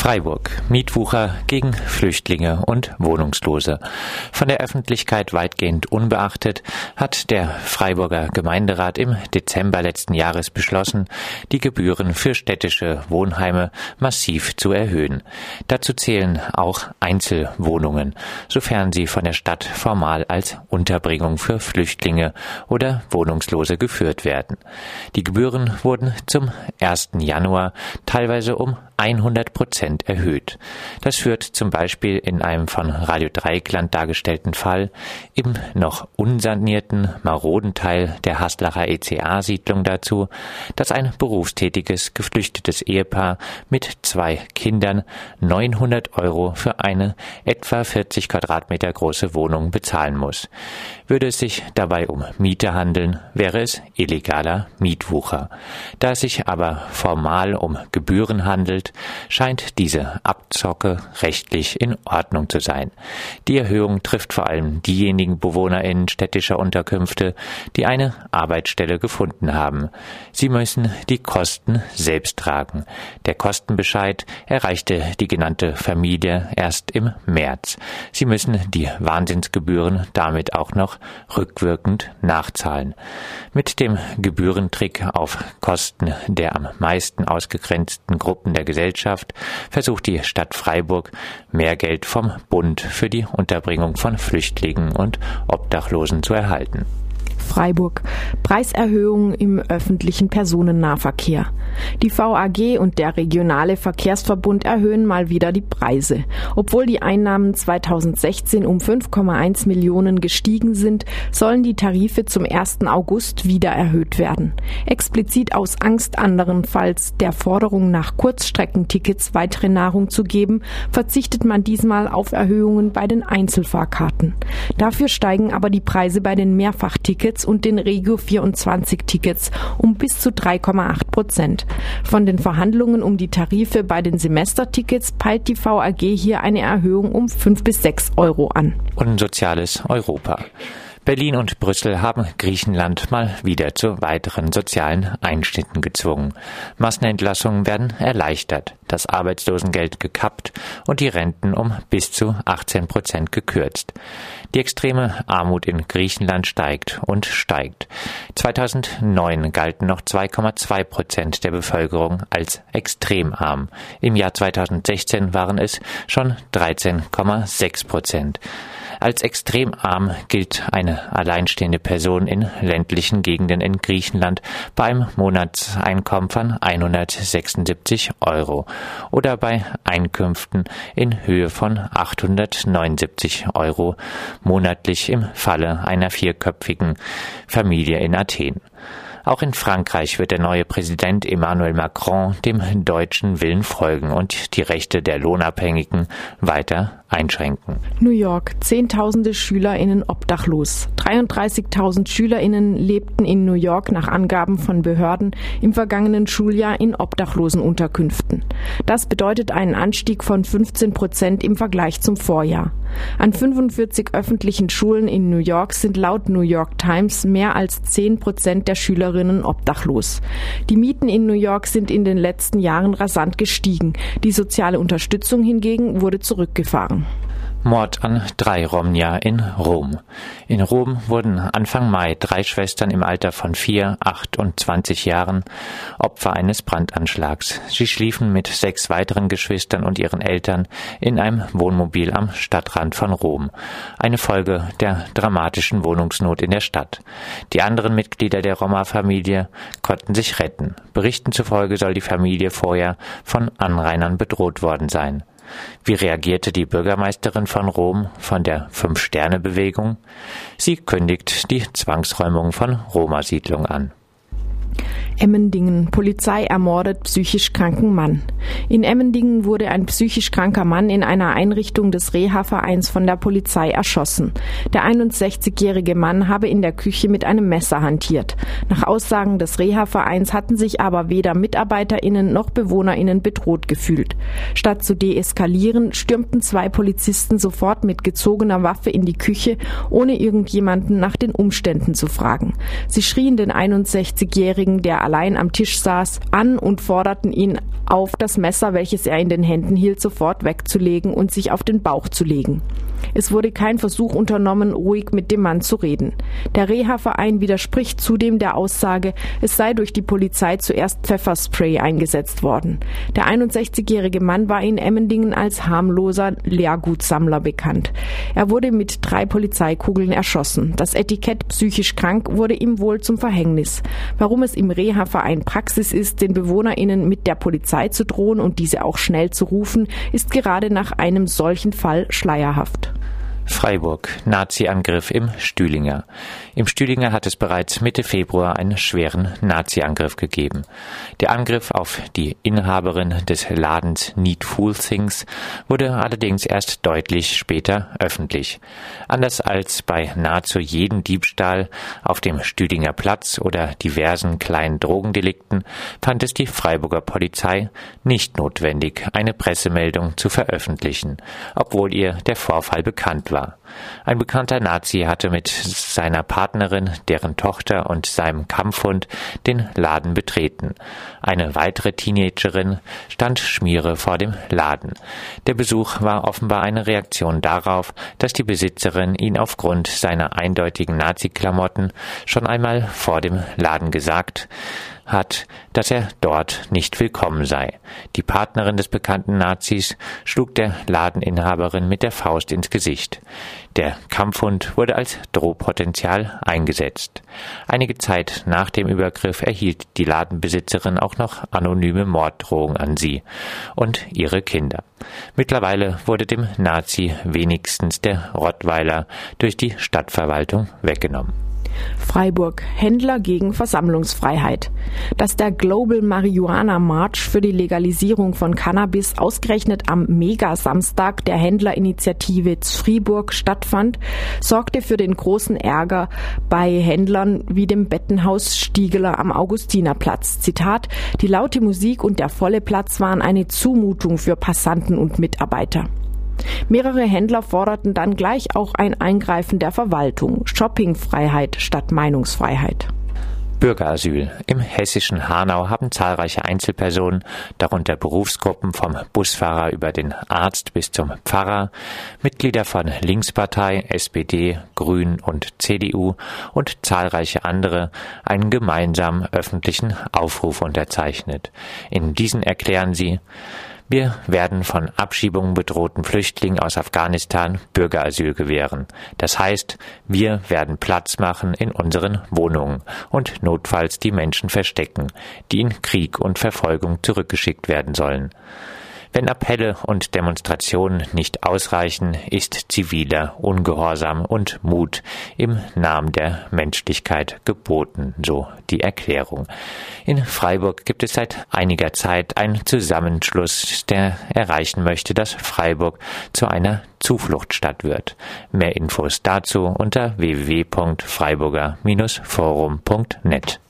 Freiburg. Mietwucher gegen Flüchtlinge und Wohnungslose. Von der Öffentlichkeit weitgehend unbeachtet hat der Freiburger Gemeinderat im Dezember letzten Jahres beschlossen, die Gebühren für städtische Wohnheime massiv zu erhöhen. Dazu zählen auch Einzelwohnungen, sofern sie von der Stadt formal als Unterbringung für Flüchtlinge oder Wohnungslose geführt werden. Die Gebühren wurden zum 1. Januar teilweise um 100 Prozent erhöht. Das führt zum Beispiel in einem von Radio Dreieckland dargestellten Fall im noch unsanierten, maroden Teil der Haslacher ECA-Siedlung dazu, dass ein berufstätiges, geflüchtetes Ehepaar mit zwei Kindern 900 Euro für eine etwa 40 Quadratmeter große Wohnung bezahlen muss. Würde es sich dabei um Miete handeln, wäre es illegaler Mietwucher. Da es sich aber formal um Gebühren handelt, scheint diese Abzocke rechtlich in Ordnung zu sein. Die Erhöhung trifft vor allem diejenigen BewohnerInnen städtischer Unterkünfte, die eine Arbeitsstelle gefunden haben. Sie müssen die Kosten selbst tragen. Der Kostenbescheid erreichte die genannte Familie erst im März. Sie müssen die Wahnsinnsgebühren damit auch noch rückwirkend nachzahlen. Mit dem Gebührentrick auf Kosten der am meisten ausgegrenzten Gruppen der Gesellschaft Gesellschaft versucht die Stadt Freiburg mehr Geld vom Bund für die Unterbringung von Flüchtlingen und Obdachlosen zu erhalten. Freiburg. Preiserhöhungen im öffentlichen Personennahverkehr. Die VAG und der regionale Verkehrsverbund erhöhen mal wieder die Preise. Obwohl die Einnahmen 2016 um 5,1 Millionen gestiegen sind, sollen die Tarife zum 1. August wieder erhöht werden. Explizit aus Angst, anderenfalls der Forderung nach Kurzstreckentickets weitere Nahrung zu geben, verzichtet man diesmal auf Erhöhungen bei den Einzelfahrkarten. Dafür steigen aber die Preise bei den Mehrfachtickets Tickets und den Regio 24 Tickets um bis zu 3,8 Prozent. Von den Verhandlungen um die Tarife bei den Semestertickets peilt die VAG hier eine Erhöhung um 5 bis 6 Euro an. Und soziales Europa. Berlin und Brüssel haben Griechenland mal wieder zu weiteren sozialen Einschnitten gezwungen. Massenentlassungen werden erleichtert, das Arbeitslosengeld gekappt und die Renten um bis zu 18 Prozent gekürzt. Die extreme Armut in Griechenland steigt und steigt. 2009 galten noch 2,2 Prozent der Bevölkerung als extrem arm. Im Jahr 2016 waren es schon 13,6 Prozent. Als extrem arm gilt eine alleinstehende Person in ländlichen Gegenden in Griechenland beim Monatseinkommen von 176 Euro oder bei Einkünften in Höhe von 879 Euro monatlich im Falle einer vierköpfigen Familie in Athen. Auch in Frankreich wird der neue Präsident Emmanuel Macron dem deutschen Willen folgen und die Rechte der Lohnabhängigen weiter einschränken. New York. Zehntausende SchülerInnen obdachlos. 33.000 SchülerInnen lebten in New York nach Angaben von Behörden im vergangenen Schuljahr in Obdachlosenunterkünften. Das bedeutet einen Anstieg von 15 Prozent im Vergleich zum Vorjahr. An 45 öffentlichen Schulen in New York sind laut New York Times mehr als 10 Prozent der Schülerinnen obdachlos. Die Mieten in New York sind in den letzten Jahren rasant gestiegen. Die soziale Unterstützung hingegen wurde zurückgefahren. Mord an drei Romnia in Rom. In Rom wurden Anfang Mai drei Schwestern im Alter von vier, acht und zwanzig Jahren Opfer eines Brandanschlags. Sie schliefen mit sechs weiteren Geschwistern und ihren Eltern in einem Wohnmobil am Stadtrand von Rom. Eine Folge der dramatischen Wohnungsnot in der Stadt. Die anderen Mitglieder der Roma-Familie konnten sich retten. Berichten zufolge soll die Familie vorher von Anrainern bedroht worden sein. Wie reagierte die Bürgermeisterin von Rom von der Fünf-Sterne-Bewegung? Sie kündigt die Zwangsräumung von Roma-Siedlung an. Emmendingen. Polizei ermordet psychisch kranken Mann. In Emmendingen wurde ein psychisch kranker Mann in einer Einrichtung des Reha-Vereins von der Polizei erschossen. Der 61-jährige Mann habe in der Küche mit einem Messer hantiert. Nach Aussagen des Reha-Vereins hatten sich aber weder MitarbeiterInnen noch BewohnerInnen bedroht gefühlt. Statt zu deeskalieren, stürmten zwei Polizisten sofort mit gezogener Waffe in die Küche, ohne irgendjemanden nach den Umständen zu fragen. Sie schrien den 61-jährigen 16-Jährigen, der allein am Tisch saß, an und forderten ihn auf, das Messer, welches er in den Händen hielt, sofort wegzulegen und sich auf den Bauch zu legen. Es wurde kein Versuch unternommen, ruhig mit dem Mann zu reden. Der Reha-Verein widerspricht zudem der Aussage, es sei durch die Polizei zuerst Pfefferspray eingesetzt worden. Der 61-jährige Mann war in Emmendingen als harmloser Lehrgutsammler bekannt. Er wurde mit drei Polizeikugeln erschossen. Das Etikett psychisch krank wurde ihm wohl zum Verhängnis. Warum es im Reha-Verein Praxis ist, den BewohnerInnen mit der Polizei zu drohen und diese auch schnell zu rufen, ist gerade nach einem solchen Fall schleierhaft. Freiburg. Nazi-Angriff im Stühlinger. Im Stühlinger hat es bereits Mitte Februar einen schweren Nazi-Angriff gegeben. Der Angriff auf die Inhaberin des Ladens Need Fool Things wurde allerdings erst deutlich später öffentlich. Anders als bei nahezu jedem Diebstahl auf dem Stühlinger Platz oder diversen kleinen Drogendelikten fand es die Freiburger Polizei nicht notwendig, eine Pressemeldung zu veröffentlichen, obwohl ihr der Vorfall bekannt war war. Ein bekannter Nazi hatte mit seiner Partnerin, deren Tochter und seinem Kampfhund den Laden betreten. Eine weitere Teenagerin stand Schmiere vor dem Laden. Der Besuch war offenbar eine Reaktion darauf, dass die Besitzerin ihn aufgrund seiner eindeutigen Nazi-Klamotten schon einmal vor dem Laden gesagt hat, dass er dort nicht willkommen sei. Die Partnerin des bekannten Nazis schlug der Ladeninhaberin mit der Faust ins Gesicht. Der Kampfhund wurde als Drohpotenzial eingesetzt. Einige Zeit nach dem Übergriff erhielt die Ladenbesitzerin auch noch anonyme Morddrohungen an sie und ihre Kinder. Mittlerweile wurde dem Nazi wenigstens der Rottweiler durch die Stadtverwaltung weggenommen. Freiburg. Händler gegen Versammlungsfreiheit. Dass der Global Marihuana March für die Legalisierung von Cannabis ausgerechnet am Mega-Samstag der Händlerinitiative Fribourg stattfand, sorgte für den großen Ärger bei Händlern wie dem Bettenhaus Stiegeler am Augustinerplatz. Zitat, die laute Musik und der volle Platz waren eine Zumutung für Passanten und Mitarbeiter. Mehrere Händler forderten dann gleich auch ein Eingreifen der Verwaltung, Shoppingfreiheit statt Meinungsfreiheit. Bürgerasyl. Im hessischen Hanau haben zahlreiche Einzelpersonen, darunter Berufsgruppen vom Busfahrer über den Arzt bis zum Pfarrer, Mitglieder von Linkspartei, SPD, Grün und CDU und zahlreiche andere, einen gemeinsamen öffentlichen Aufruf unterzeichnet. In diesen erklären sie, wir werden von Abschiebungen bedrohten Flüchtlingen aus Afghanistan Bürgerasyl gewähren. Das heißt, wir werden Platz machen in unseren Wohnungen und notfalls die Menschen verstecken, die in Krieg und Verfolgung zurückgeschickt werden sollen. Wenn Appelle und Demonstrationen nicht ausreichen, ist ziviler Ungehorsam und Mut im Namen der Menschlichkeit geboten, so die Erklärung. In Freiburg gibt es seit einiger Zeit einen Zusammenschluss, der erreichen möchte, dass Freiburg zu einer Zufluchtsstadt wird. Mehr Infos dazu unter www.freiburger-forum.net.